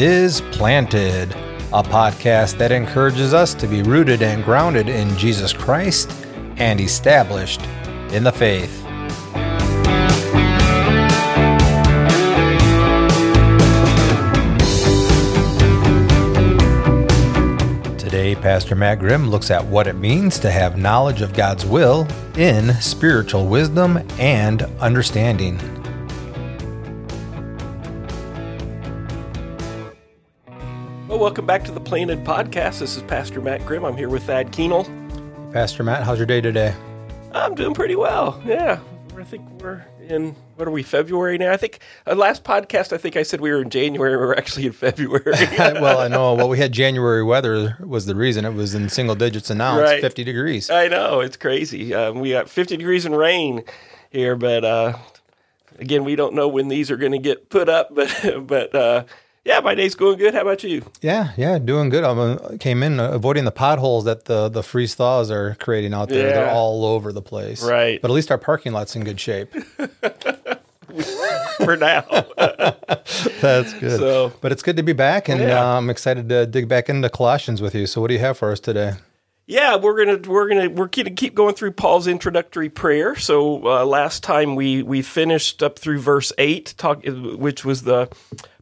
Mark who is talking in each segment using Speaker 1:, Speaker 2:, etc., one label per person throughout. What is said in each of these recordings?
Speaker 1: Is Planted, a podcast that encourages us to be rooted and grounded in Jesus Christ and established in the faith. Today, Pastor Matt Grimm looks at what it means to have knowledge of God's will in spiritual wisdom and understanding.
Speaker 2: Well, welcome back to the Planted Podcast. This is Pastor Matt Grimm. I'm here with Thad Keenel.
Speaker 1: Pastor Matt, how's your day today?
Speaker 2: I'm doing pretty well. Yeah. I think we're in, what are we, February now? I think uh, last podcast, I think I said we were in January. We're actually in February.
Speaker 1: well, I know. Well, we had January weather was the reason. It was in single digits and now
Speaker 2: Right.
Speaker 1: it's 50 degrees.
Speaker 2: I know. It's crazy. Um, we got 50 degrees and rain here, but uh, again, we don't know when these are going to get put up. But, but uh, yeah, my day's going good. How about you?
Speaker 1: Yeah, yeah, doing good. I uh, came in uh, avoiding the potholes that the, the freeze thaws are creating out there. They're all over the place.
Speaker 2: Right.
Speaker 1: But at least our parking lot's in good shape.
Speaker 2: For now.
Speaker 1: That's good.
Speaker 2: So-
Speaker 1: but it's good to be back, and
Speaker 2: Yeah.
Speaker 1: uh, I'm excited to dig back into Colossians with you. So, what do you have for us today?
Speaker 2: Yeah, we're gonna we're gonna we're gonna keep going through Paul's introductory prayer. So uh, last time we we finished up through verse eight, talk, which was the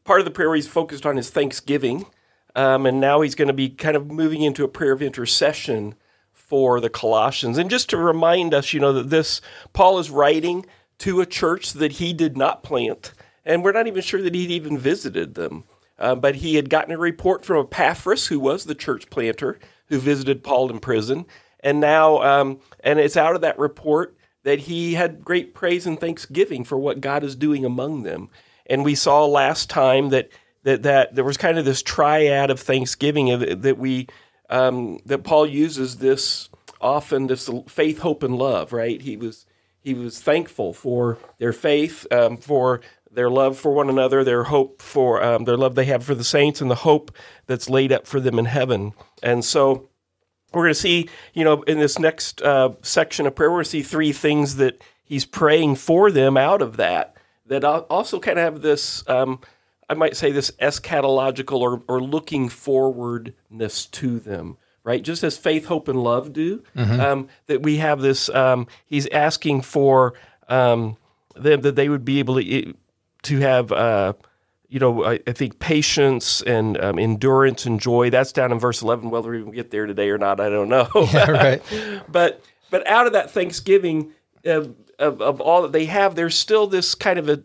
Speaker 2: part of the prayer he's focused on his thanksgiving, um, and now he's going to be kind of moving into a prayer of intercession for the Colossians. And just to remind us, you know, that this Paul is writing to a church that he did not plant, and we're not even sure that he'd even visited them. Uh, but he had gotten a report from Epaphras, who was the church planter, who visited Paul in prison, and now, um, and it's out of that report that he had great praise and thanksgiving for what God is doing among them. And we saw last time that that that there was kind of this triad of thanksgiving that we um, that Paul uses this often this faith, hope, and love. Right? He was he was thankful for their faith, um, for their love for one another, their hope for um, their love they have for the saints, and the hope that's laid up for them in heaven. And so we're going to see, you know, in this next uh, section of prayer, we're going to see three things that he's praying for them out of that, that also kind of have this, um, I might say, this eschatological or, or looking forwardness to them, right? Just as faith, hope, and love do, um, that we have this, um, he's asking for um, them that they would be able to, to have. Uh, you know, I, I think patience and um, endurance and joy. That's down in verse eleven. Whether we get there today or not, I don't know.
Speaker 1: Yeah, right.
Speaker 2: but but out of that Thanksgiving of, of, of all that they have, there's still this kind of a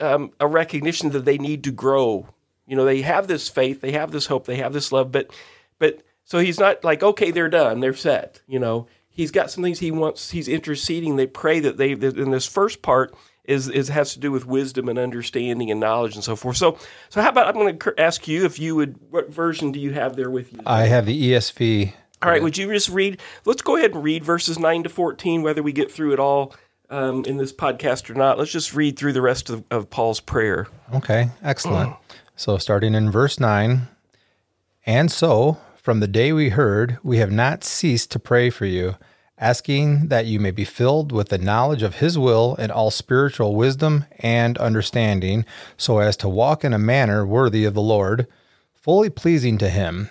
Speaker 2: um, a recognition that they need to grow. You know, they have this faith, they have this hope, they have this love, but but so he's not like okay, they're done, they're set. You know, he's got some things he wants. He's interceding. They pray that they in this first part is is has to do with wisdom and understanding and knowledge and so forth. So so how about I'm going to ask you if you would what version do you have there with you?
Speaker 1: I have the ESV.
Speaker 2: All right, would you just read? Let's go ahead and read verses 9 to 14, whether we get through it all um, in this podcast or not. Let's just read through the rest of, of Paul's prayer.
Speaker 1: Okay, excellent. So, starting in verse 9, and so from the day we heard, we have not ceased to pray for you, asking that you may be filled with the knowledge of his will and all spiritual wisdom and understanding, so as to walk in a manner worthy of the Lord, fully pleasing to him,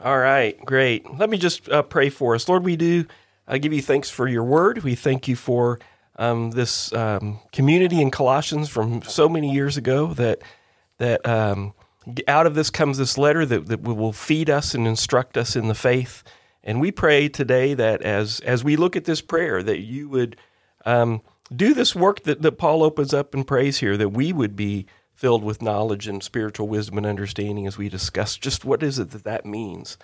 Speaker 2: All right, great. Let me just uh, pray for us. Lord, we do uh, give you thanks for your word. We thank you for um, this um, community in Colossians from so many years ago that that um, out of this comes this letter that, that will feed us and instruct us in the faith. And we pray today that as as we look at this prayer, that you would um, do this work that, that Paul opens up and prays here, that we would be filled with knowledge and spiritual wisdom and understanding as we discuss just what is it that that means.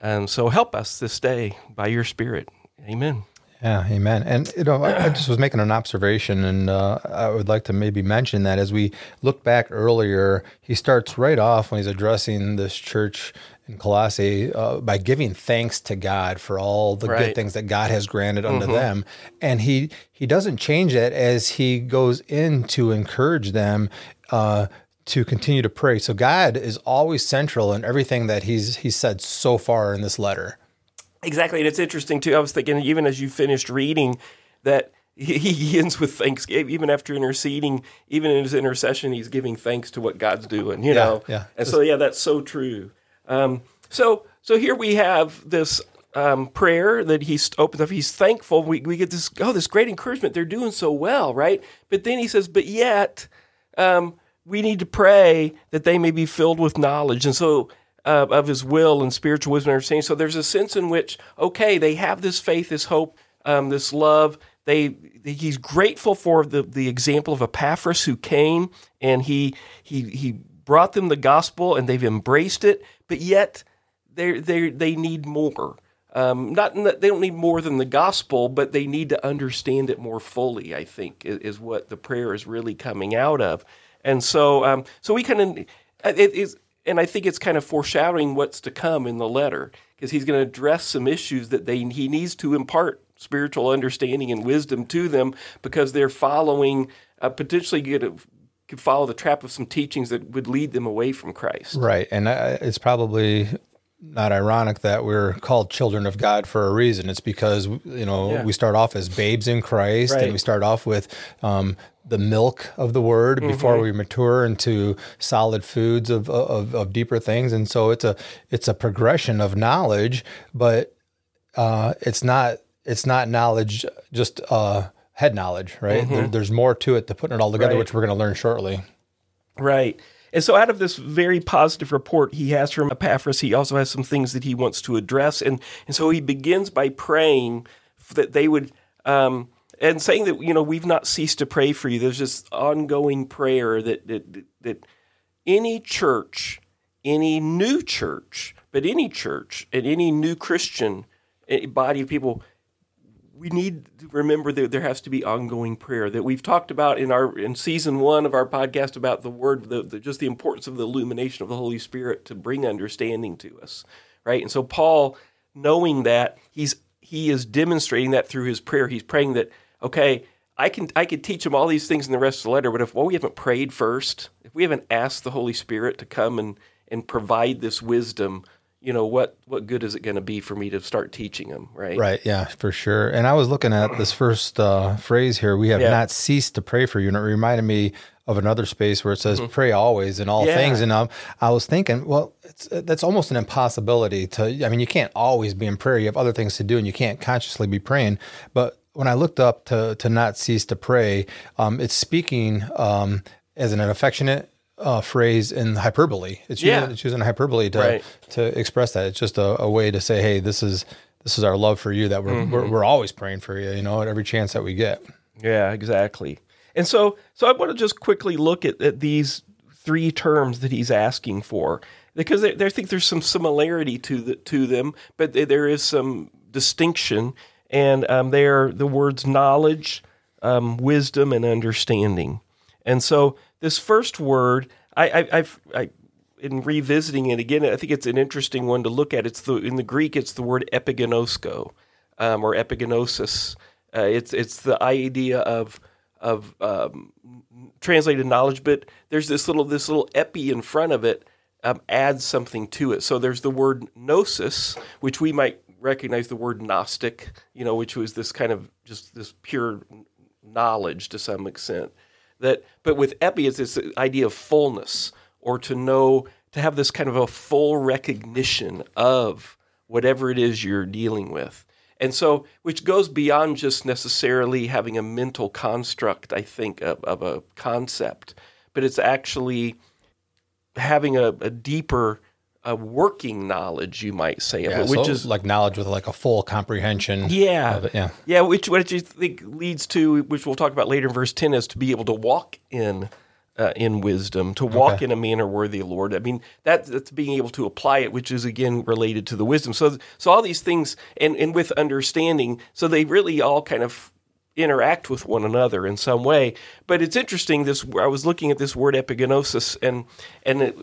Speaker 2: And so help us this day by your Spirit. Amen.
Speaker 1: Yeah, amen. And you know, I just was making an observation, and uh, I would like to maybe mention that as we look back earlier, he starts right off when he's addressing this church in Colossae uh, by giving thanks to God for all the
Speaker 2: Right.
Speaker 1: good things that God has granted unto them, and he he doesn't change it as he goes in to encourage them. Uh, to continue to pray. So God is always central in everything that he's he's said so far in this letter.
Speaker 2: Exactly, and it's interesting too. I was thinking, even as you finished reading, that he, he ends with thanksgiving, even after interceding, even in his intercession, he's giving thanks to what God's doing. You
Speaker 1: Yeah,
Speaker 2: know,
Speaker 1: yeah.
Speaker 2: And so, yeah, that's so true. Um, so, so here we have this um, prayer that he opens up. He's thankful. We we get this oh, this great encouragement. They're doing so well, right? But then he says, but yet. Um, we need to pray that they may be filled with knowledge. And so, uh, of his will and spiritual wisdom and understanding. So there's a sense in which, okay, they have this faith, this hope, um, this love. They he's grateful for the the example of Epaphras who came and he he he brought them the gospel and they've embraced it, but yet they they they need more. Um, not they don't need more than the gospel, but they need to understand it more fully. I think is, is what the prayer is really coming out of, and so um, so we kind of it is, and I think it's kind of foreshadowing what's to come in the letter because he's going to address some issues that they he needs to impart spiritual understanding and wisdom to them because they're following uh, potentially get a, could follow the trap of some teachings that would lead them away from Christ.
Speaker 1: Right. And uh, it's probably not ironic that we're called children of God for a reason. It's because, you know,
Speaker 2: Yeah.
Speaker 1: we start off as babes in Christ
Speaker 2: Right.
Speaker 1: and we start off with um, the milk of the word before
Speaker 2: Mm-hmm.
Speaker 1: we mature into solid foods of, of, of deeper things. And so it's a, it's a progression of knowledge, but uh, it's not, it's not knowledge, just uh, head knowledge, right? There, there's more to it to putting it all together,
Speaker 2: Mm-hmm. Right.
Speaker 1: which we're going to learn shortly.
Speaker 2: Right. And so, out of this very positive report he has from Epaphras, he also has some things that he wants to address. And, and so, he begins by praying that they would, um, and saying that, you know, we've not ceased to pray for you. There's this ongoing prayer that, that, that any church, any new church, but any church and any new Christian eh, body of people we need to remember that there has to be ongoing prayer that we've talked about in our in season one of our podcast about the word the, the just the importance of the illumination of the holy spirit to bring understanding to us right? And so paul knowing that he's he is demonstrating that through his prayer. He's praying that okay i can i could teach him all these things in the rest of the letter but if well we haven't prayed first if we haven't asked the holy spirit to come and and provide this wisdom you know what what good is it going to be for me to start teaching them right
Speaker 1: Right. Yeah, for sure. And I was looking at this first uh, phrase here. We have
Speaker 2: Yeah.
Speaker 1: not ceased to pray for you, and it reminded me of another space where it says "pray always in all
Speaker 2: Mm-hmm. Yeah.
Speaker 1: things." And um, I was thinking, well, it's, that's almost an impossibility to. I mean, you can't always be in prayer. You have other things to do, and you can't consciously be praying. But when I looked up to to not cease to pray, um, it's speaking um, as an affectionate. Uh, phrase in hyperbole. It's
Speaker 2: Yeah.
Speaker 1: using, it's using hyperbole to
Speaker 2: Right.
Speaker 1: to express that. It's just a, a way to say, hey, this is this is our love for you that we're,
Speaker 2: Mm-hmm.
Speaker 1: we're we're always praying for you. You know, at every chance that we get.
Speaker 2: Yeah, exactly. And so, so I want to just quickly look at, at these three terms that he's asking for because they, they think there's some similarity to the, to them, but there- there is some distinction, and um, they are the words knowledge, um, wisdom, and understanding. And so, this first word, I, I, I've I, in revisiting it again, I think it's an interesting one to look at. It's the in the Greek, it's the word epigenosko, um, or epigenosis. Uh, it's it's the idea of of um, translated knowledge, but there's this little this little epi in front of it um, adds something to it. So there's the word gnosis, which we might recognize the word gnostic, you know, which was this kind of just this pure knowledge to some extent. That, but with epi, it's this idea of fullness, or to know, to have this kind of a full recognition of whatever it is you're dealing with. And so, which goes beyond just necessarily having a mental construct, I think, of, of a concept, but it's actually having a, a deeper a working knowledge, you might say, of
Speaker 1: Yeah,
Speaker 2: it, which
Speaker 1: so
Speaker 2: is
Speaker 1: like knowledge with like a full comprehension.
Speaker 2: yeah,
Speaker 1: of it, yeah.
Speaker 2: yeah. Which what you think leads to, which we'll talk about later in verse ten, is to be able to walk in uh, in wisdom, to walk in a manner worthy of the Lord. I mean, that, that's being able to apply it, which is again related to the wisdom. So, so all these things, and, and with understanding, so they really all kind of interact with one another in some way. But it's interesting. This I was looking at this word epigenosis, and and it,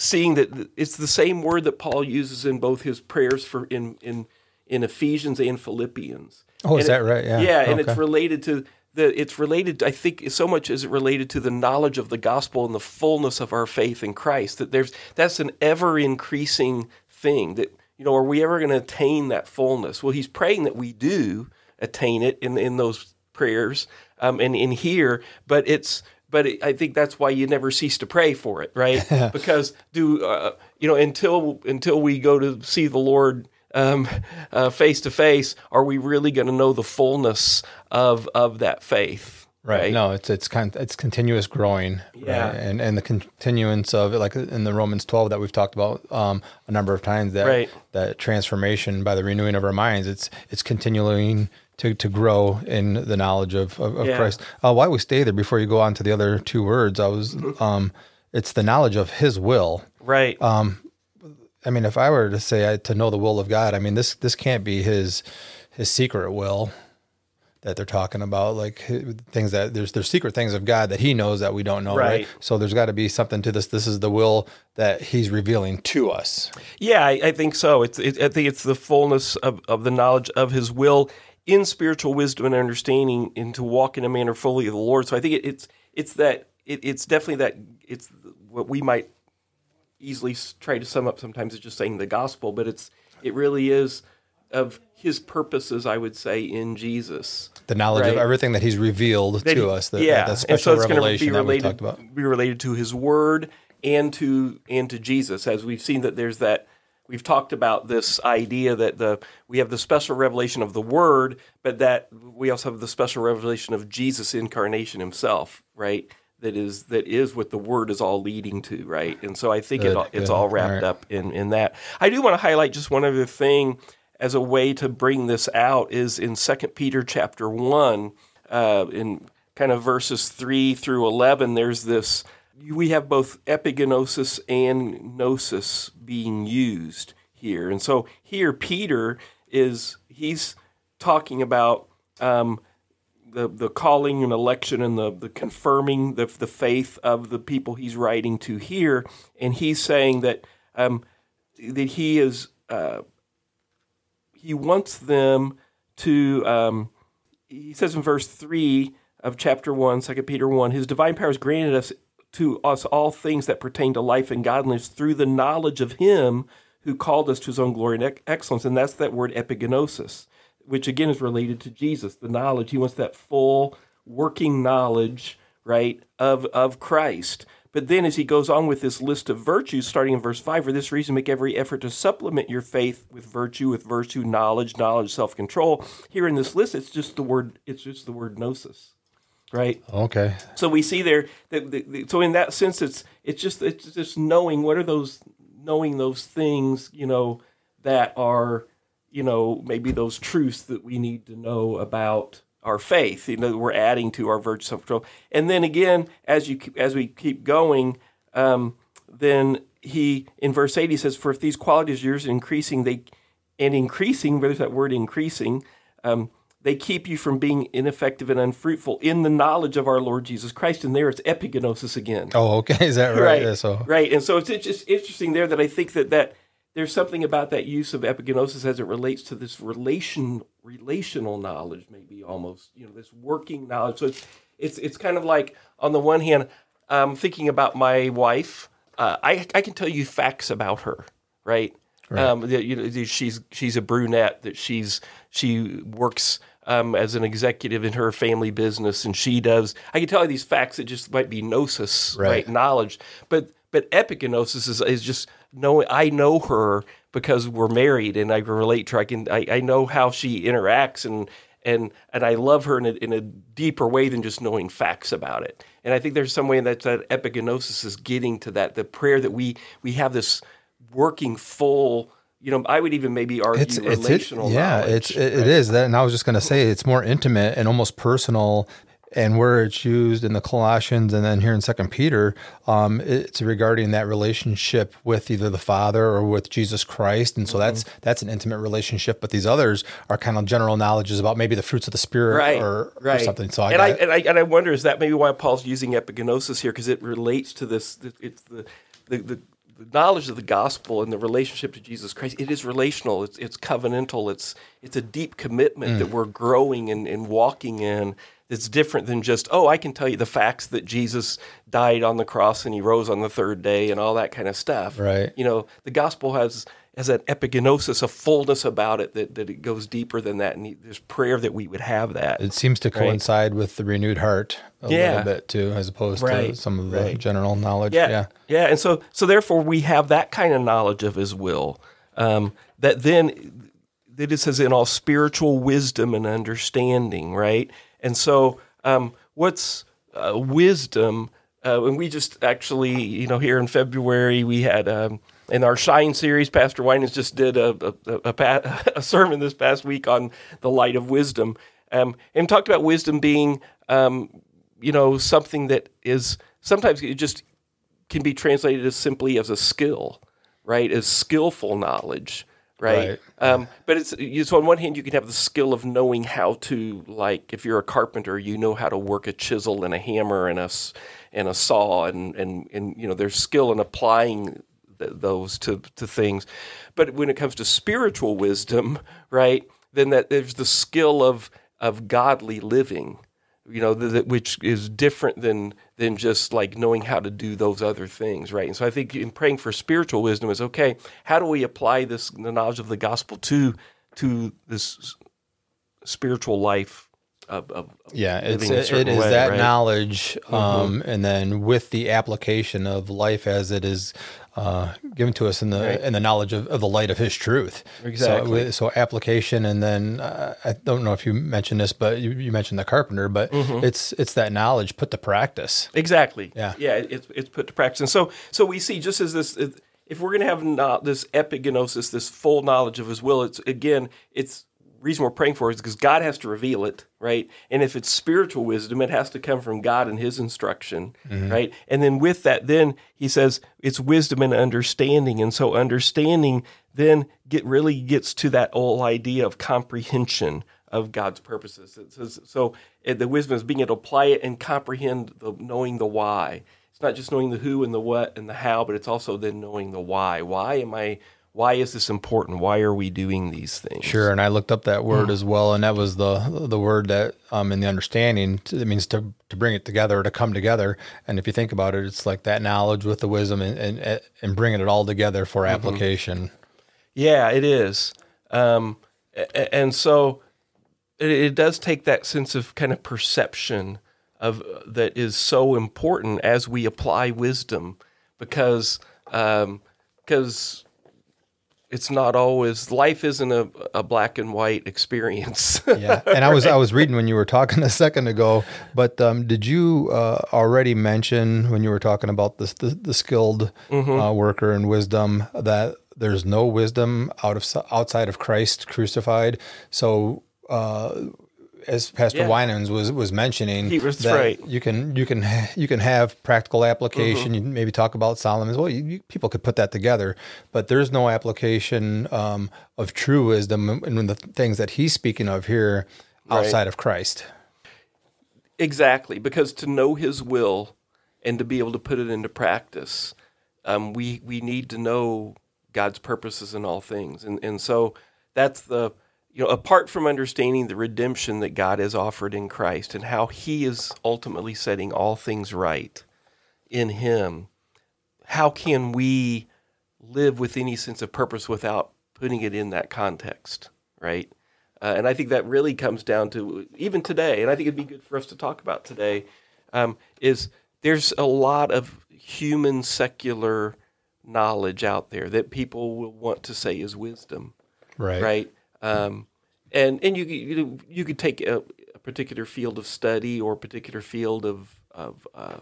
Speaker 2: seeing that it's the same word that Paul uses in both his prayers for in in in Ephesians and Philippians.
Speaker 1: Oh,
Speaker 2: and
Speaker 1: is that right? Yeah.
Speaker 2: Yeah, and it's related to the. It's related. I think so much is it related to the knowledge of the gospel and the fullness of our faith in Christ. That there's that's an ever increasing thing. That you know, are we ever going to attain that fullness? Well, he's praying that we do attain it in in those prayers um, and in here, but it's. But it, I think that's why you never cease to pray for it, right? because do uh, you know until until we go to see the Lord um, uh, face to face, are we really going to know the fullness of of that faith?
Speaker 1: Right. No, it's it's con- it's continuous growing.
Speaker 2: Yeah.
Speaker 1: Right? And and the continuance of it, like in the Romans twelve that we've talked about um, a number of times, that
Speaker 2: Right.
Speaker 1: that transformation by the renewing of our minds, it's it's continuing to, to grow in the knowledge of, of, of
Speaker 2: Yeah.
Speaker 1: Christ. Uh, while we stay there, before you go on to the other two words, I was um, it's the knowledge of His will.
Speaker 2: Right.
Speaker 1: I mean, if I were to say I, to know the will of God, I mean this this can't be His His secret will that they're talking about, like things that there's there's secret things of God that He knows that we don't know, right?
Speaker 2: Right.
Speaker 1: So there's got to be something to this. This is the will that He's revealing to us.
Speaker 2: Yeah, I, I think so. It's it, I think it's the fullness of, of the knowledge of His will in spiritual wisdom and understanding, and to walk in a manner fully of the Lord. So I think it, it's it's that it, it's definitely that it's what we might easily try to sum up sometimes as just saying the gospel, but it's it really is of His purposes. I would say in Jesus.
Speaker 1: The knowledge of everything that He's revealed
Speaker 2: that
Speaker 1: to
Speaker 2: he-
Speaker 1: us. That,
Speaker 2: yeah,
Speaker 1: that
Speaker 2: and
Speaker 1: special
Speaker 2: so it's
Speaker 1: revelation
Speaker 2: be
Speaker 1: that we talked about.
Speaker 2: Be related to His Word and to and to Jesus, as we've seen that there's that. We've talked about this idea that the we have the special revelation of the Word, but that we also have the special revelation of Jesus' incarnation Himself, right? That is that is what the Word is all leading to, right? And so I think
Speaker 1: Good,
Speaker 2: all- it's
Speaker 1: good.
Speaker 2: all wrapped
Speaker 1: All right.
Speaker 2: up in in that. I do want to highlight just one other thing as a way to bring this out is in Second Peter chapter one, uh, in kind of verses three through eleven. There's this. We have both epigenosis and gnosis being used here, and so here Peter is he's talking about um, the the calling and election and the the confirming the the faith of the people he's writing to here, and he's saying that um, that he is uh, he wants them to. Um, he says in verse three of chapter one, 2 Peter one, his divine power has granted us to us all things that pertain to life and godliness through the knowledge of him who called us to his own glory and excellence, and that's that word epigenosis which again is related to Jesus, the knowledge. He wants that full working knowledge, right, of of Christ. But then as he goes on with this list of virtues, starting in verse five, for this reason make every effort to supplement your faith with virtue, with virtue, knowledge, knowledge, self-control. Here in this list, it's just the word, it's just the word gnosis. Right.
Speaker 1: Okay.
Speaker 2: So we see there that the, the, so in that sense it's it's just it's just knowing what are those knowing those things you know that are you know maybe those truths that we need to know about our faith you know that we're adding to our virtue self control and then again as you keep, as we keep going um, then he in verse 8 he says for if these qualities of yours are increasing they and increasing there's that word increasing um, they keep you from being ineffective and unfruitful in the knowledge of our Lord Jesus Christ. And there it's epigenosis again.
Speaker 1: Oh, okay. Is that right? Yeah, so
Speaker 2: right. And so it's just interesting there that I think that, that there's something about that use of epigenosis as it relates to this relation relational knowledge, maybe almost, you know, this working knowledge. So it's it's it's kind of like on the one hand, um, thinking about my wife, uh, I I can tell you facts about her, right? Um, that, you know, she's she's a brunette. That she's she works um, as an executive in her family business, and she does. I can tell you these facts that just might be gnosis,
Speaker 1: Right.
Speaker 2: right? Knowledge, but but epigenosis is is just knowing. I know her because we're married, and I can relate to her. I can I, I know how she interacts, and and and I love her in a, in a deeper way than just knowing facts about it. And I think there's some way that that epigenosis is getting to that. The prayer that we we have this working full. You know, I would even maybe argue
Speaker 1: it's it's it,
Speaker 2: relational.
Speaker 1: yeah it's it,
Speaker 2: right?
Speaker 1: it is that and i was just going to say it's more intimate and almost personal and where it's used in the Colossians and then here in Second Peter, um, it's regarding that relationship with either the Father or with Jesus Christ, and so that's that's an intimate relationship. But these others are kind of general knowledges about maybe the fruits of the Spirit
Speaker 2: right,
Speaker 1: or,
Speaker 2: right.
Speaker 1: or something. So I,
Speaker 2: and, I, and I and I wonder is that maybe why Paul's using epigenosis here because it relates to this. It's the, the the knowledge of the gospel and the relationship to Jesus Christ. It is relational. It's it's covenantal. It's it's a deep commitment that mm. we're growing and, and walking in. It's different than just oh I can tell you the facts that Jesus died on the cross and he rose on the third day and all that kind of stuff.
Speaker 1: Right.
Speaker 2: You know the gospel has has an epigenosis, a fullness about it that, that it goes deeper than that. And there's prayer that we would have that.
Speaker 1: it seems to coincide with the renewed heart a
Speaker 2: Yeah.
Speaker 1: little bit too, as opposed to some of the
Speaker 2: right.
Speaker 1: general knowledge.
Speaker 2: Yeah,
Speaker 1: yeah.
Speaker 2: yeah, and so so therefore we have that kind of knowledge of His will. Um, that then that it says in all spiritual wisdom and understanding, right? And so um, what's uh, wisdom? Uh, and we just actually, you know, here in February we had. Um, in our Shine series, Pastor Winans just did a a, a, a sermon this past week on the light of wisdom, um, and talked about wisdom being, um, you know, something that is sometimes it just can be translated as simply as a skill, right? As skillful knowledge, right?
Speaker 1: Right.
Speaker 2: Um, but it's, it's on one hand you can have the skill of knowing how to like if you're a carpenter, you know how to work a chisel and a hammer and a and a saw and and and you know there's skill in applying those to to things. But when it comes to spiritual wisdom, right? Then that there's the skill of of godly living you know, th- th- which is different than than just like knowing how to do those other things, right? And so I think in praying for spiritual wisdom is okay. How do we apply this the knowledge of the gospel to to this spiritual life of, of
Speaker 1: Yeah, it's it, it is
Speaker 2: way,
Speaker 1: that
Speaker 2: right?
Speaker 1: knowledge, um, and then with the application of life as it is uh, given to us in the
Speaker 2: Right.
Speaker 1: in the knowledge of, of the light of His truth.
Speaker 2: Exactly.
Speaker 1: So, so application, and then uh, I don't know if you mentioned this, but you, you mentioned the carpenter, but
Speaker 2: Mm-hmm.
Speaker 1: it's it's that knowledge put to practice.
Speaker 2: Exactly.
Speaker 1: Yeah.
Speaker 2: Yeah. It's it's put to practice, and so so we see just as this, if we're going to have this epigenosis, this full knowledge of His will, it's again, it's reason we're praying for is because God has to reveal it, right? And if it's spiritual wisdom, it has to come from God and His instruction, right? And then with that, then He says it's wisdom and understanding, and so understanding then get really gets to that whole idea of comprehension of God's purposes. It says, so uh, the wisdom is being able to apply it and comprehend the knowing the why. It's not just knowing the who and the what and the how, but it's also then knowing the why. Why am I? Why is this important? Why are we doing these things?
Speaker 1: Sure, and I looked up that
Speaker 2: Mm.
Speaker 1: word as well, and that was the the word that um, in the understanding it means to to bring it together, to come together. And if you think about it, it's like that knowledge with the wisdom and and, and bringing it all together for
Speaker 2: Mm-hmm.
Speaker 1: application.
Speaker 2: Yeah, it is. Um, and so it, it does take that sense of kind of perception of that is so important as we apply wisdom because because it's not always life isn't a, a black and white experience.
Speaker 1: Yeah, and I was I was reading when you were talking a second ago, but um, did you uh, already mention when you were talking about this the, the skilled
Speaker 2: Mm-hmm.
Speaker 1: uh, worker and wisdom that there's no wisdom out of outside of Christ crucified? So. Uh, as Pastor
Speaker 2: Yeah.
Speaker 1: Winans was was mentioning,
Speaker 2: He was
Speaker 1: that
Speaker 2: right.
Speaker 1: You can you can ha- you can have practical application.
Speaker 2: Mm-hmm.
Speaker 1: You maybe talk about Solomon as well. You, you, people could put that together, but there's no application um, of true wisdom and the things that he's speaking of here outside of Christ.
Speaker 2: Exactly, because to know His will and to be able to put it into practice, um, we we need to know God's purposes in all things, and and so that's the you know apart from understanding the redemption that God has offered in Christ and how He is ultimately setting all things right in Him, how can we live with any sense of purpose without putting it in that context, right? Uh, and I think that really comes down to even today, and I think it'd be good for us to talk about today, um, is there's a lot of human secular knowledge out there that people will want to say is wisdom,
Speaker 1: Right.
Speaker 2: right? Um, and and you you you could take a, a particular field of study or a particular field of of uh,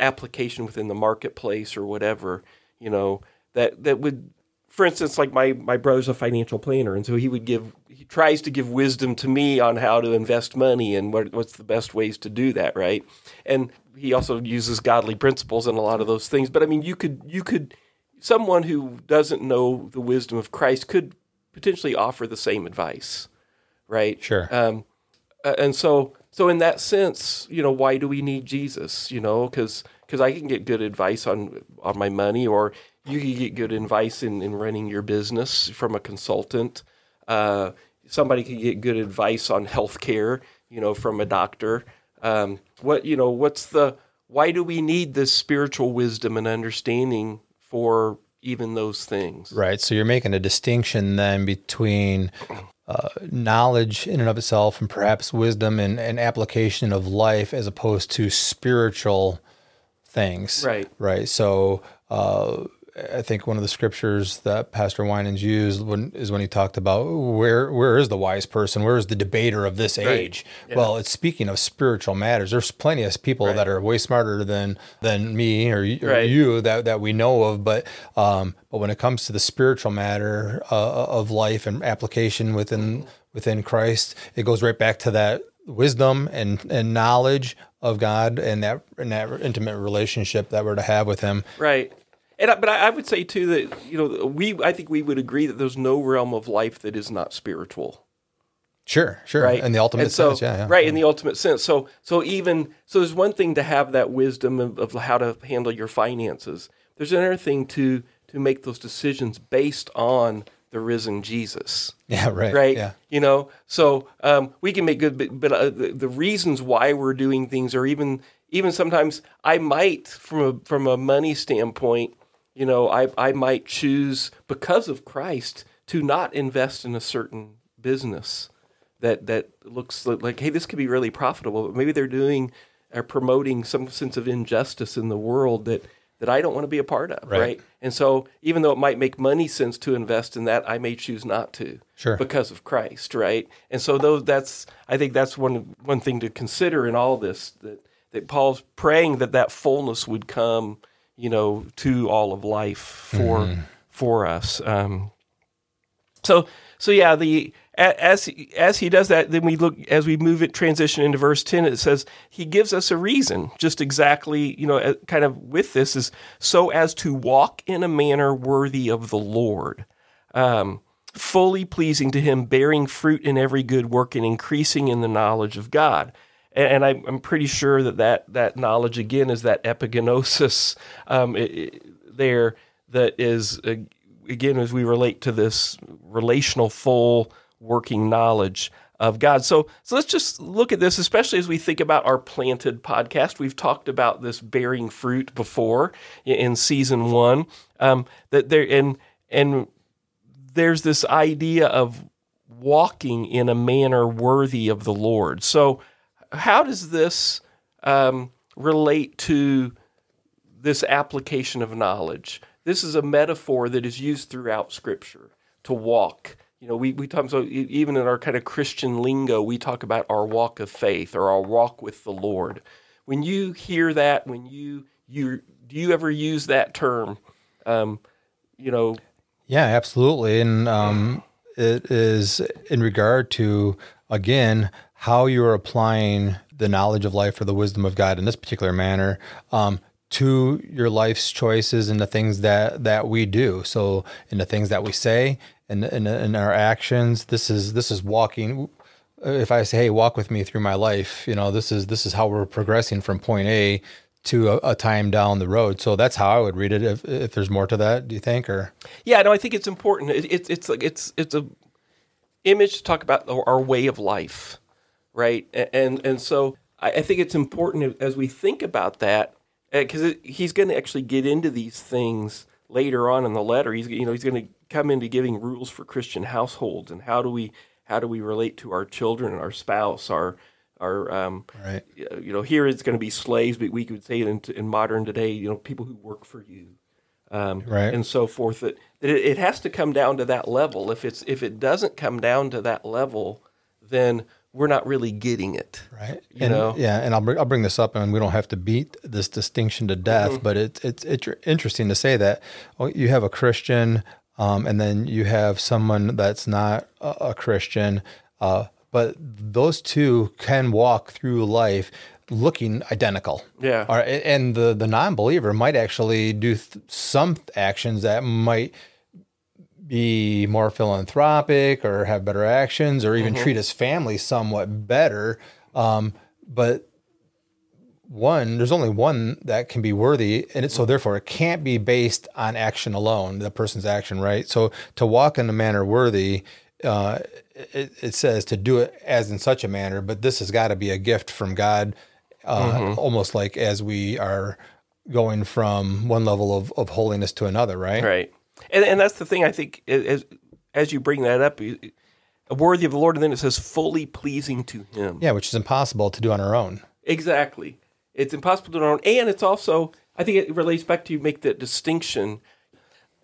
Speaker 2: application within the marketplace or whatever, you know, that that would for instance, like my my brother's a financial planner, and so he would give he tries to give wisdom to me on how to invest money and what what's the best ways to do that, right? And he also uses godly principles and a lot of those things. But I mean, you could you could someone who doesn't know the wisdom of Christ could potentially offer the same advice, right?
Speaker 1: Sure.
Speaker 2: Um, and so so in that sense, you know, why do we need Jesus? You know, because because I can get good advice on on my money, or you can get good advice in, in running your business from a consultant. Uh, somebody can get good advice on healthcare, you know, from a doctor. Um, what you know, what's the why do we need this spiritual wisdom and understanding for even those things?
Speaker 1: Right. So you're making a distinction then between uh, knowledge in and of itself and perhaps wisdom and, and application of life as opposed to spiritual things.
Speaker 2: Right.
Speaker 1: Right. So uh, I think one of the scriptures that Pastor Winans used when, is when he talked about where where is the wise person, where is the debater of this age?
Speaker 2: Yeah.
Speaker 1: Well, it's speaking of spiritual matters. There's plenty of people
Speaker 2: Right.
Speaker 1: that are way smarter than than me or, or
Speaker 2: Right.
Speaker 1: you that that we know of, but um, but when it comes to the spiritual matter uh, of life and application within within Christ, it goes right back to that wisdom and and knowledge of God and that and that intimate relationship that we're to have with Him.
Speaker 2: Right. And I, but I, I would say too that you know we I think we would agree that there's no realm of life that is not spiritual.
Speaker 1: Sure, sure.
Speaker 2: right?
Speaker 1: In the ultimate
Speaker 2: And so,
Speaker 1: sense, yeah, yeah.
Speaker 2: Right, in the ultimate sense. So, so even so, there's one thing to have that wisdom of, of how to handle your finances. There's another thing to to make those decisions based on the risen Jesus.
Speaker 1: Yeah, right.
Speaker 2: Right.
Speaker 1: Yeah.
Speaker 2: You know, so um, we can make good, but, but uh, the, the reasons why we're doing things, or even even sometimes, I might from a from a money standpoint, you know, I I might choose because of Christ to not invest in a certain business that that looks like hey this could be really profitable but maybe they're doing or promoting some sense of injustice in the world that that I don't want to be a part of
Speaker 1: Right.
Speaker 2: right, and so even though it might make money sense to invest in that I may choose not to
Speaker 1: Sure.
Speaker 2: because of Christ right and so those that's I think that's one one thing to consider in all this that that Paul's praying that that fullness would come you know to all of life for for us um so so yeah, the as as he does that, then we look as we move it transition into verse ten. It says he gives us a reason, just exactly you know, kind of with this is so as to walk in a manner worthy of the Lord, um, fully pleasing to Him, bearing fruit in every good work and increasing in the knowledge of God. And, I, I'm pretty sure that, that that knowledge again is that epigenosis um, it- it- there that is uh, again as we relate to this relational full working knowledge of God. So so let's just look at this especially as we think about our planted podcast. We've talked about this bearing fruit before in, season 1 um, that there and and there's this idea of walking in a manner worthy of the Lord. So how does this um, relate to this application of knowledge. This is a metaphor that is used throughout Scripture to walk. You know, we, we talk so even in our kind of Christian lingo, we talk about our walk of faith or our walk with the Lord. When you hear that, when you you do you ever use that term? Um, you know,
Speaker 1: Yeah, absolutely. And um, it is in regard to, again, how you're applying the knowledge of life or the wisdom of God in this particular manner um, to your life's choices and the things that, that we do. So, in the things that we say and in, in our actions, this is this is walking. If I say, "Hey, walk with me through my life," you know, this is this is how we're progressing from point A to a, a time down the road. So that's how I would read it. If, if there's more to that, do you think? Or
Speaker 2: yeah, no, I think it's important. It, it's it's like it's it's a image to talk about our way of life, right? And and so I, I think it's important as we think about that because he's going to actually get into these things later on in the letter. He's you know he's going to come into giving rules for Christian households and how do we how do we relate to our children and our spouse, our our um,
Speaker 1: right.
Speaker 2: you know here it's going to be slaves, but we could say it in, in modern today, you know, people who work for you um,
Speaker 1: Right.
Speaker 2: and so forth. That, that it, it has to come down to that level. If it's if it doesn't come down to that level, then we're not really getting it.
Speaker 1: Right.
Speaker 2: You
Speaker 1: and,
Speaker 2: know?
Speaker 1: Yeah, and I'll bring, I'll bring this up, and we don't have to beat this distinction to death,
Speaker 2: Mm-hmm.
Speaker 1: but it's it's it's interesting to say that well, you have a Christian um, and then you have someone that's not a, a Christian. Uh, but those two can walk through life looking identical.
Speaker 2: Yeah.
Speaker 1: And the the non-believer might actually do th- some actions that might be more philanthropic or have better actions or even treat his family somewhat better. Um, but one, there's only one that can be worthy, and it, so therefore it can't be based on action alone, the person's action, right? So to walk in a manner worthy, uh, it, it says to do it as in such a manner, but this has got to be a gift from God, uh, almost like as we are going from one level of, of holiness to another, right?
Speaker 2: Right. And and that's the thing I think as as you bring that up, worthy of the Lord, and then it says fully pleasing to Him.
Speaker 1: Yeah, which is impossible to do on our own.
Speaker 2: Exactly. It's impossible to do on our own, and it's also I think it relates back to you make that distinction.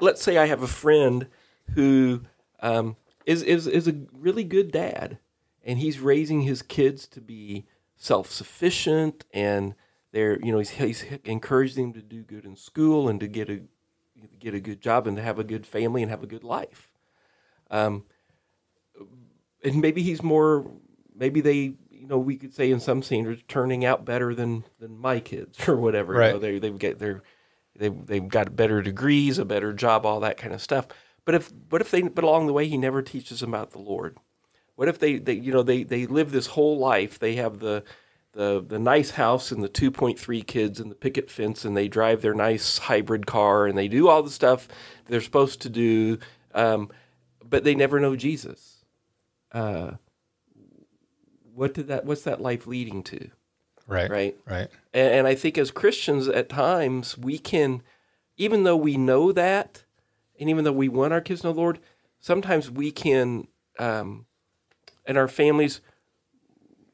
Speaker 2: Let's say I have a friend who um, is is is a really good dad, and he's raising his kids to be self sufficient, and they're you know he's he's encouraging them to do good in school and to get a get a good job and to have a good family and have a good life. Um, and maybe he's more maybe they you know we could say in some standards turning out better than than my kids or whatever
Speaker 1: Right.
Speaker 2: you know, they they've got their they they've got better degrees a better job all that kind of stuff but if what if they but along the way he never teaches them about the lord what if they, they you know they they live this whole life they have the the the nice house and the 2.3 kids and the picket fence and they drive their nice hybrid car and they do all the stuff they're supposed to do um, but they never know jesus uh, what did that what's that life leading to
Speaker 1: Right.
Speaker 2: right
Speaker 1: Right.
Speaker 2: and, and i think as christians at times we can even though we know that and even though we want our kids to know the lord sometimes we can um, and our families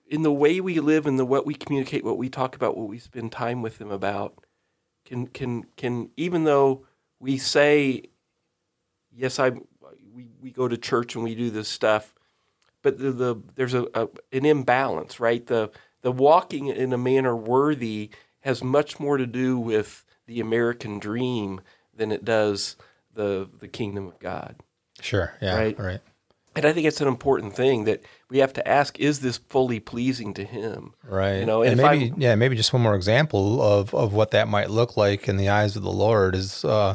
Speaker 2: in the way we live and the what we communicate what we talk about what we spend time with them about can can can even though we say yes i we, we go to church and we do this stuff but the, the there's a, a an imbalance right the the walking in a manner worthy has much more to do with the american dream than it does the the kingdom of god
Speaker 1: Sure. Yeah.
Speaker 2: Right.
Speaker 1: Right.
Speaker 2: And i think it's an important thing that we have to ask is this fully pleasing to him
Speaker 1: Right.
Speaker 2: You know, and
Speaker 1: and maybe
Speaker 2: I'm-
Speaker 1: yeah, maybe just one more example of of what that might look like in the eyes of the Lord is uh,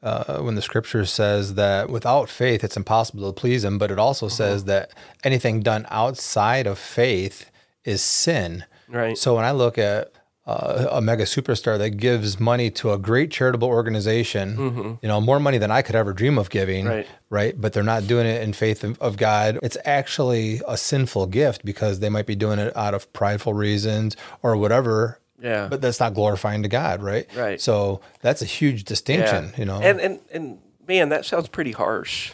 Speaker 1: uh, when the Scripture says that without faith it's impossible to please Him, but it also
Speaker 2: Mm-hmm.
Speaker 1: says that anything done outside of faith is sin.
Speaker 2: Right.
Speaker 1: So when I look at uh, a mega superstar that gives money to a great charitable organization, you know, more money than I could ever dream of giving,
Speaker 2: Mm-hmm. Right.
Speaker 1: right? But they're not doing it in faith of, of God. It's actually a sinful gift because they might be doing it out of prideful reasons or whatever.
Speaker 2: Yeah.
Speaker 1: But that's not glorifying to God, right?
Speaker 2: Right.
Speaker 1: So that's a huge distinction, you know.
Speaker 2: and and and man that sounds pretty harsh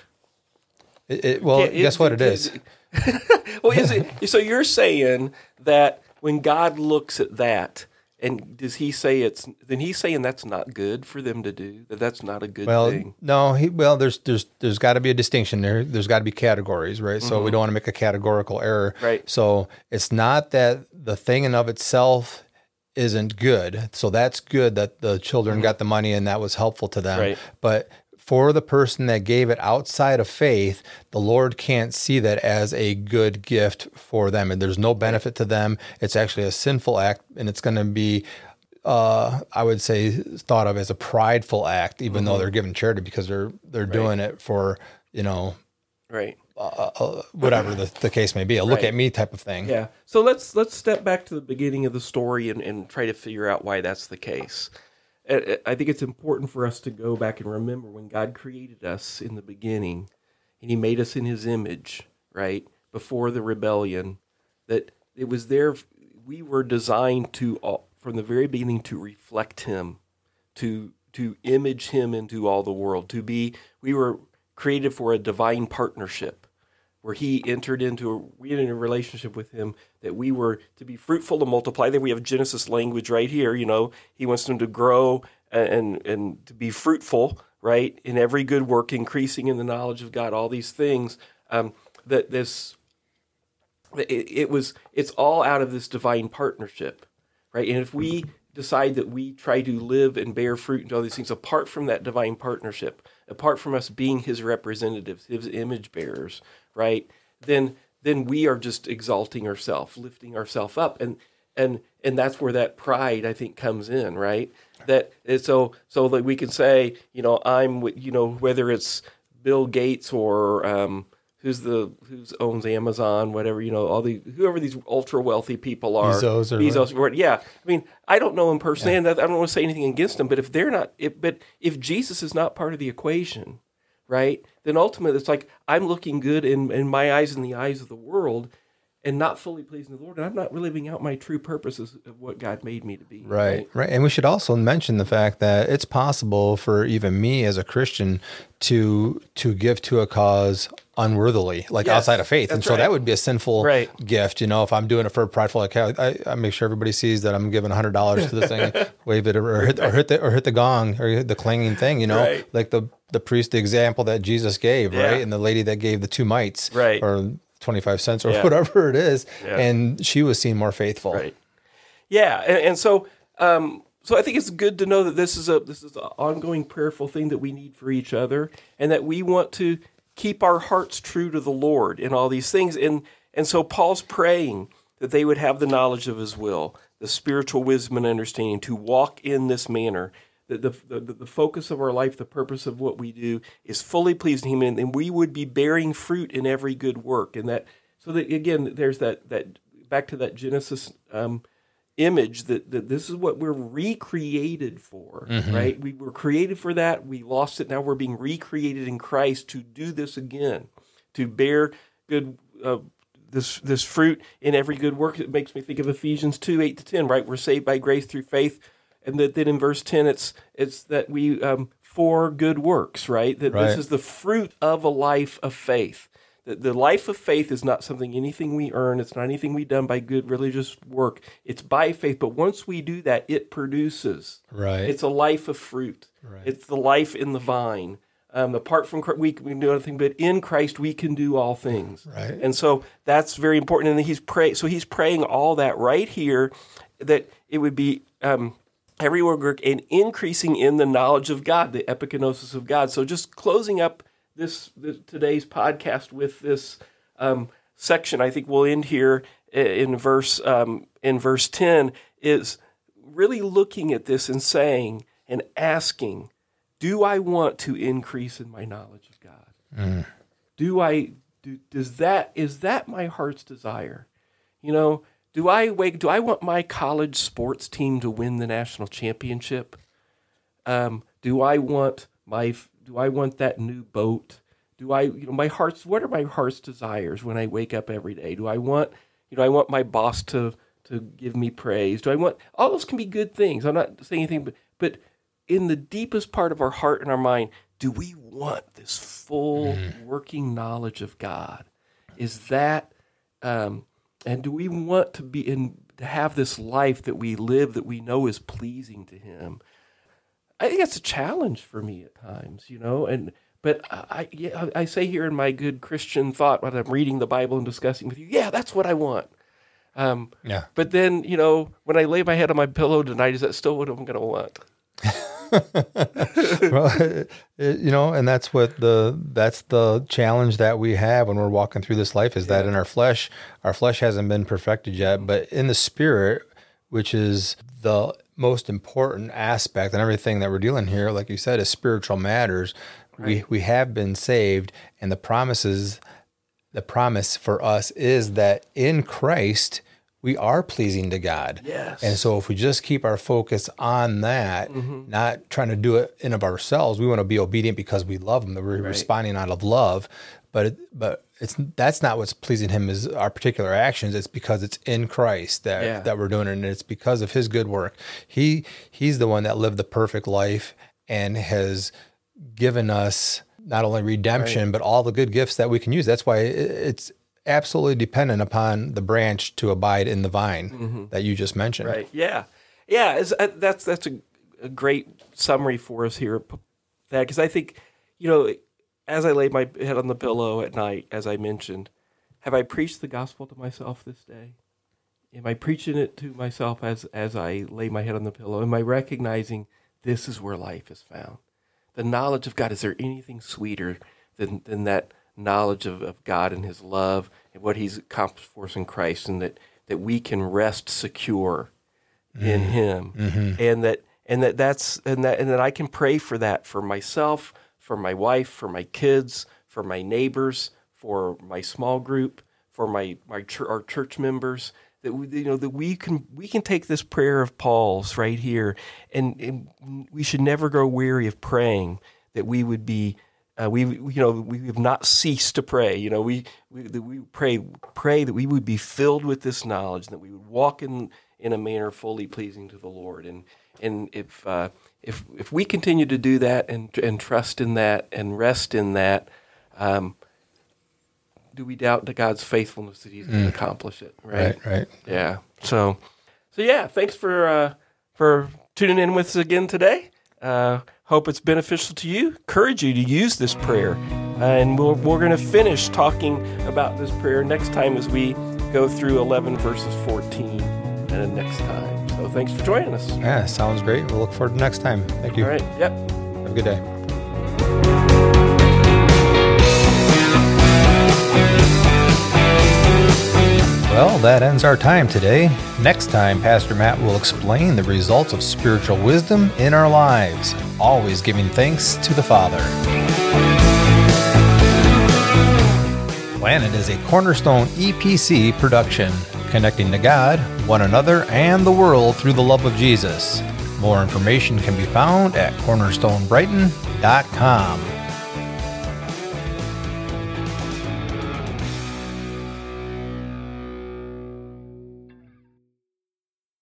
Speaker 1: it, it- well,
Speaker 2: Yeah, it-
Speaker 1: guess what it
Speaker 2: it-
Speaker 1: is?
Speaker 2: well, is it? So you're saying that when God looks at that, and does He say it's? Then He's saying that's not good for them to do. That that's not a good
Speaker 1: Well,
Speaker 2: thing.
Speaker 1: no, he well, there's there's there's got to be a distinction there. There's got to be categories, right? So
Speaker 2: Mm-hmm.
Speaker 1: we don't want to make a categorical error.
Speaker 2: Right.
Speaker 1: So it's not that the thing in of itself isn't good. So that's good that the children got the money and that was helpful to them.
Speaker 2: Mm-hmm. Right.
Speaker 1: But for the person that gave it outside of faith, the Lord can't see that as a good gift for them, and there's no benefit to them. It's actually a sinful act, and it's going to be uh, I would say thought of as a prideful act, even
Speaker 2: Mm-hmm.
Speaker 1: though they're giving charity because they're they're doing it for you know
Speaker 2: Right.
Speaker 1: uh, whatever the, the case may be, a look at me type of thing.
Speaker 2: Yeah. So let's let's step back to the beginning of the story and, and try to figure out why that's the case. I think it's important for us to go back and remember when God created us in the beginning, and He made us in His image, right before the rebellion, that it was there. We were designed to, all- from the very beginning, to reflect Him, to to image Him into all the world. To be, we were created for a divine partnership where he entered into a, we had a relationship with him that we were to be fruitful and multiply. Then we have Genesis language right here. You know, he wants them to grow and and to be fruitful, right, in every good work, increasing in the knowledge of God. All these things um, that this it, it was it's all out of this divine partnership, right? And if we decide that we try to live and bear fruit and all these things apart from that divine partnership, apart from us being his representatives, his image bearers, right? Then then we are just exalting ourselves, lifting ourselves up. And and and that's where that pride I think comes in, right? That so so that we can say, you know, I'm you know whether it's Bill Gates or um, who's the who's owns Amazon, whatever you know, all the whoever these ultra wealthy people are.
Speaker 1: Bezos or
Speaker 2: Bezos, or, yeah. I mean, I don't know him personally, and I don't want to say anything against them. But if they're not, if, but if Jesus is not part of the equation, right? Then ultimately, it's like I'm looking good in in my eyes and the eyes of the world, and not fully pleasing the Lord, and I'm not living out my true purposes of what God made me to be.
Speaker 1: Right, right. And we should also mention the fact that it's possible for even me as a Christian to to give to a cause unworthily, like
Speaker 2: Yes,
Speaker 1: outside of faith. And so
Speaker 2: right.
Speaker 1: that would be a sinful
Speaker 2: Right.
Speaker 1: gift. You know, if I'm doing it for a prideful, like I, I make sure everybody sees that I'm giving hundred dollars to this thing, wave it or hit, or hit the or hit the gong or hit the clanging thing. You know,
Speaker 2: Right.
Speaker 1: like the the priest the example that Jesus gave,
Speaker 2: Yeah.
Speaker 1: right, and the lady that gave the two mites,
Speaker 2: Right.
Speaker 1: or twenty five cents or
Speaker 2: Yeah.
Speaker 1: whatever it is,
Speaker 2: Yeah.
Speaker 1: and she was seen more faithful.
Speaker 2: Right. Yeah, and, and so um, so I think it's good to know that this is a this is an ongoing prayerful thing that we need for each other, and that we want to keep our hearts true to the Lord in all these things. And and so Paul's praying that they would have the knowledge of His will, the spiritual wisdom and understanding to walk in this manner. That the, the, the focus of our life, the purpose of what we do, is fully pleasing Him, and, and we would be bearing fruit in every good work. And that, so that again, there's that that back to that Genesis um, image that, that this is what we're recreated for, right? We were created for that. We lost it. Now we're being recreated in Christ to do this again, to bear good. Uh, this this fruit in every good work. It makes me think of Ephesians two eight to ten. Right, we're saved by grace through faith, and that then in verse ten, it's it's that we um, for good works. Right, that
Speaker 1: Right.
Speaker 2: this is the fruit of a life of faith. The, the life of faith is not something anything we earn. It's not anything we done by good religious work. It's by faith. But once we do that, it produces.
Speaker 1: Right.
Speaker 2: It's a life of fruit. Right. It's the life in the vine. Um, apart from Christ, we can do nothing, but in Christ we can do all things.
Speaker 1: Right.
Speaker 2: And so that's very important. And he's pray. So he's praying all that right here, that it would be um, every work and increasing in the knowledge of God, the epigenosis of God. So just closing up this, this today's podcast with this um, section, I think we'll end here in verse um, in verse ten is really looking at this and saying and asking, do I want to increase in my knowledge of God? Do I do does that is that my heart's desire? You know, do I wake do I want my college sports team to win the national championship? Um, do I want my do I want that new boat? Do I you know my heart's what are my heart's desires when I wake up every day? Do I want you know I want my boss to to give me praise? Do I want all those can be good things. I'm not saying anything but but in the deepest part of our heart and our mind, do we want this full working knowledge of God? Is that um, and do we want to be in to have this life that we live that we know is pleasing to Him? I think that's a challenge for me at times, you know. And but I, yeah, I say here in my good Christian thought when I'm reading the Bible and discussing with you, yeah, that's what I want. Um,
Speaker 1: Yeah.
Speaker 2: but then, you know, when I lay my head on my pillow tonight, is that still what I'm going to want?
Speaker 1: well, it- you know, and that's what the that's the challenge that we have when we're walking through this life is that in our flesh, our flesh hasn't been perfected yet, but in the spirit, which is the most important aspect and everything that we're dealing here, like you said, is spiritual matters. We we have been saved, and the promises, the promise for us is that in Christ we are pleasing to God.
Speaker 2: Yes.
Speaker 1: And so if we just keep our focus on that, mm-hmm. not trying to do it in of ourselves, we want to be obedient because we love him, that we're responding out of love. But it, but it's that's not what's pleasing him is our particular actions. It's because it's in Christ that
Speaker 2: Yeah.
Speaker 1: that we're doing it, and it's because of his good work. He he's the one that lived the perfect life and has given us not only redemption but all the good gifts that we can use. That's why it's absolutely dependent upon the branch to abide in the vine that you just mentioned.
Speaker 2: Right. Yeah. Yeah. Uh, that's that's a, a great summary for us here. That because I think you know, as I lay my head on the pillow at night, as I mentioned, have I preached the gospel to myself this day? am I preaching it to myself as as I lay my head on the pillow? Am I recognizing this is where life is found? The knowledge of God. Is there anything sweeter than than that knowledge of, of God and His love and what He's accomplished for us in Christ, and that that we can rest secure in mm-hmm. Him, mm-hmm. and that and that that's and that and that I can pray for that for myself, for my wife, for my kids, for my neighbors, for my small group, for my my chur- our church members. That we, you know that we can we can take this prayer of Paul's right here, and, and we should never grow weary of praying. That we would be uh, we, we- you know, we have not ceased to pray. You know, we we, we pray pray that we would be filled with this knowledge, that we would walk in in a manner fully pleasing to the Lord. And and if uh, if if we continue to do that and and trust in that and rest in that, um, do we doubt to God's faithfulness that He's going to accomplish it? Right.
Speaker 1: Right, right.
Speaker 2: Yeah. So, so yeah. Thanks for uh, for tuning in with us again today. Uh, hope it's beneficial to you. Encourage you to use this prayer, uh, and we're we're going to finish talking about this prayer next time as we go through 11 verses 14 and next time. Thanks for joining us.
Speaker 1: Yeah, sounds great. We'll look forward to next time. Thank you.
Speaker 2: All right. Yep.
Speaker 1: Have a good day. Well, that ends our time today. Next time, Pastor Matt will explain the results of spiritual wisdom in our lives, always giving thanks to the Father. Planet is a cornerstone EPC production, connecting to God, one another, and the world through the love of Jesus. More information can be found at cornerstonebrighton.com.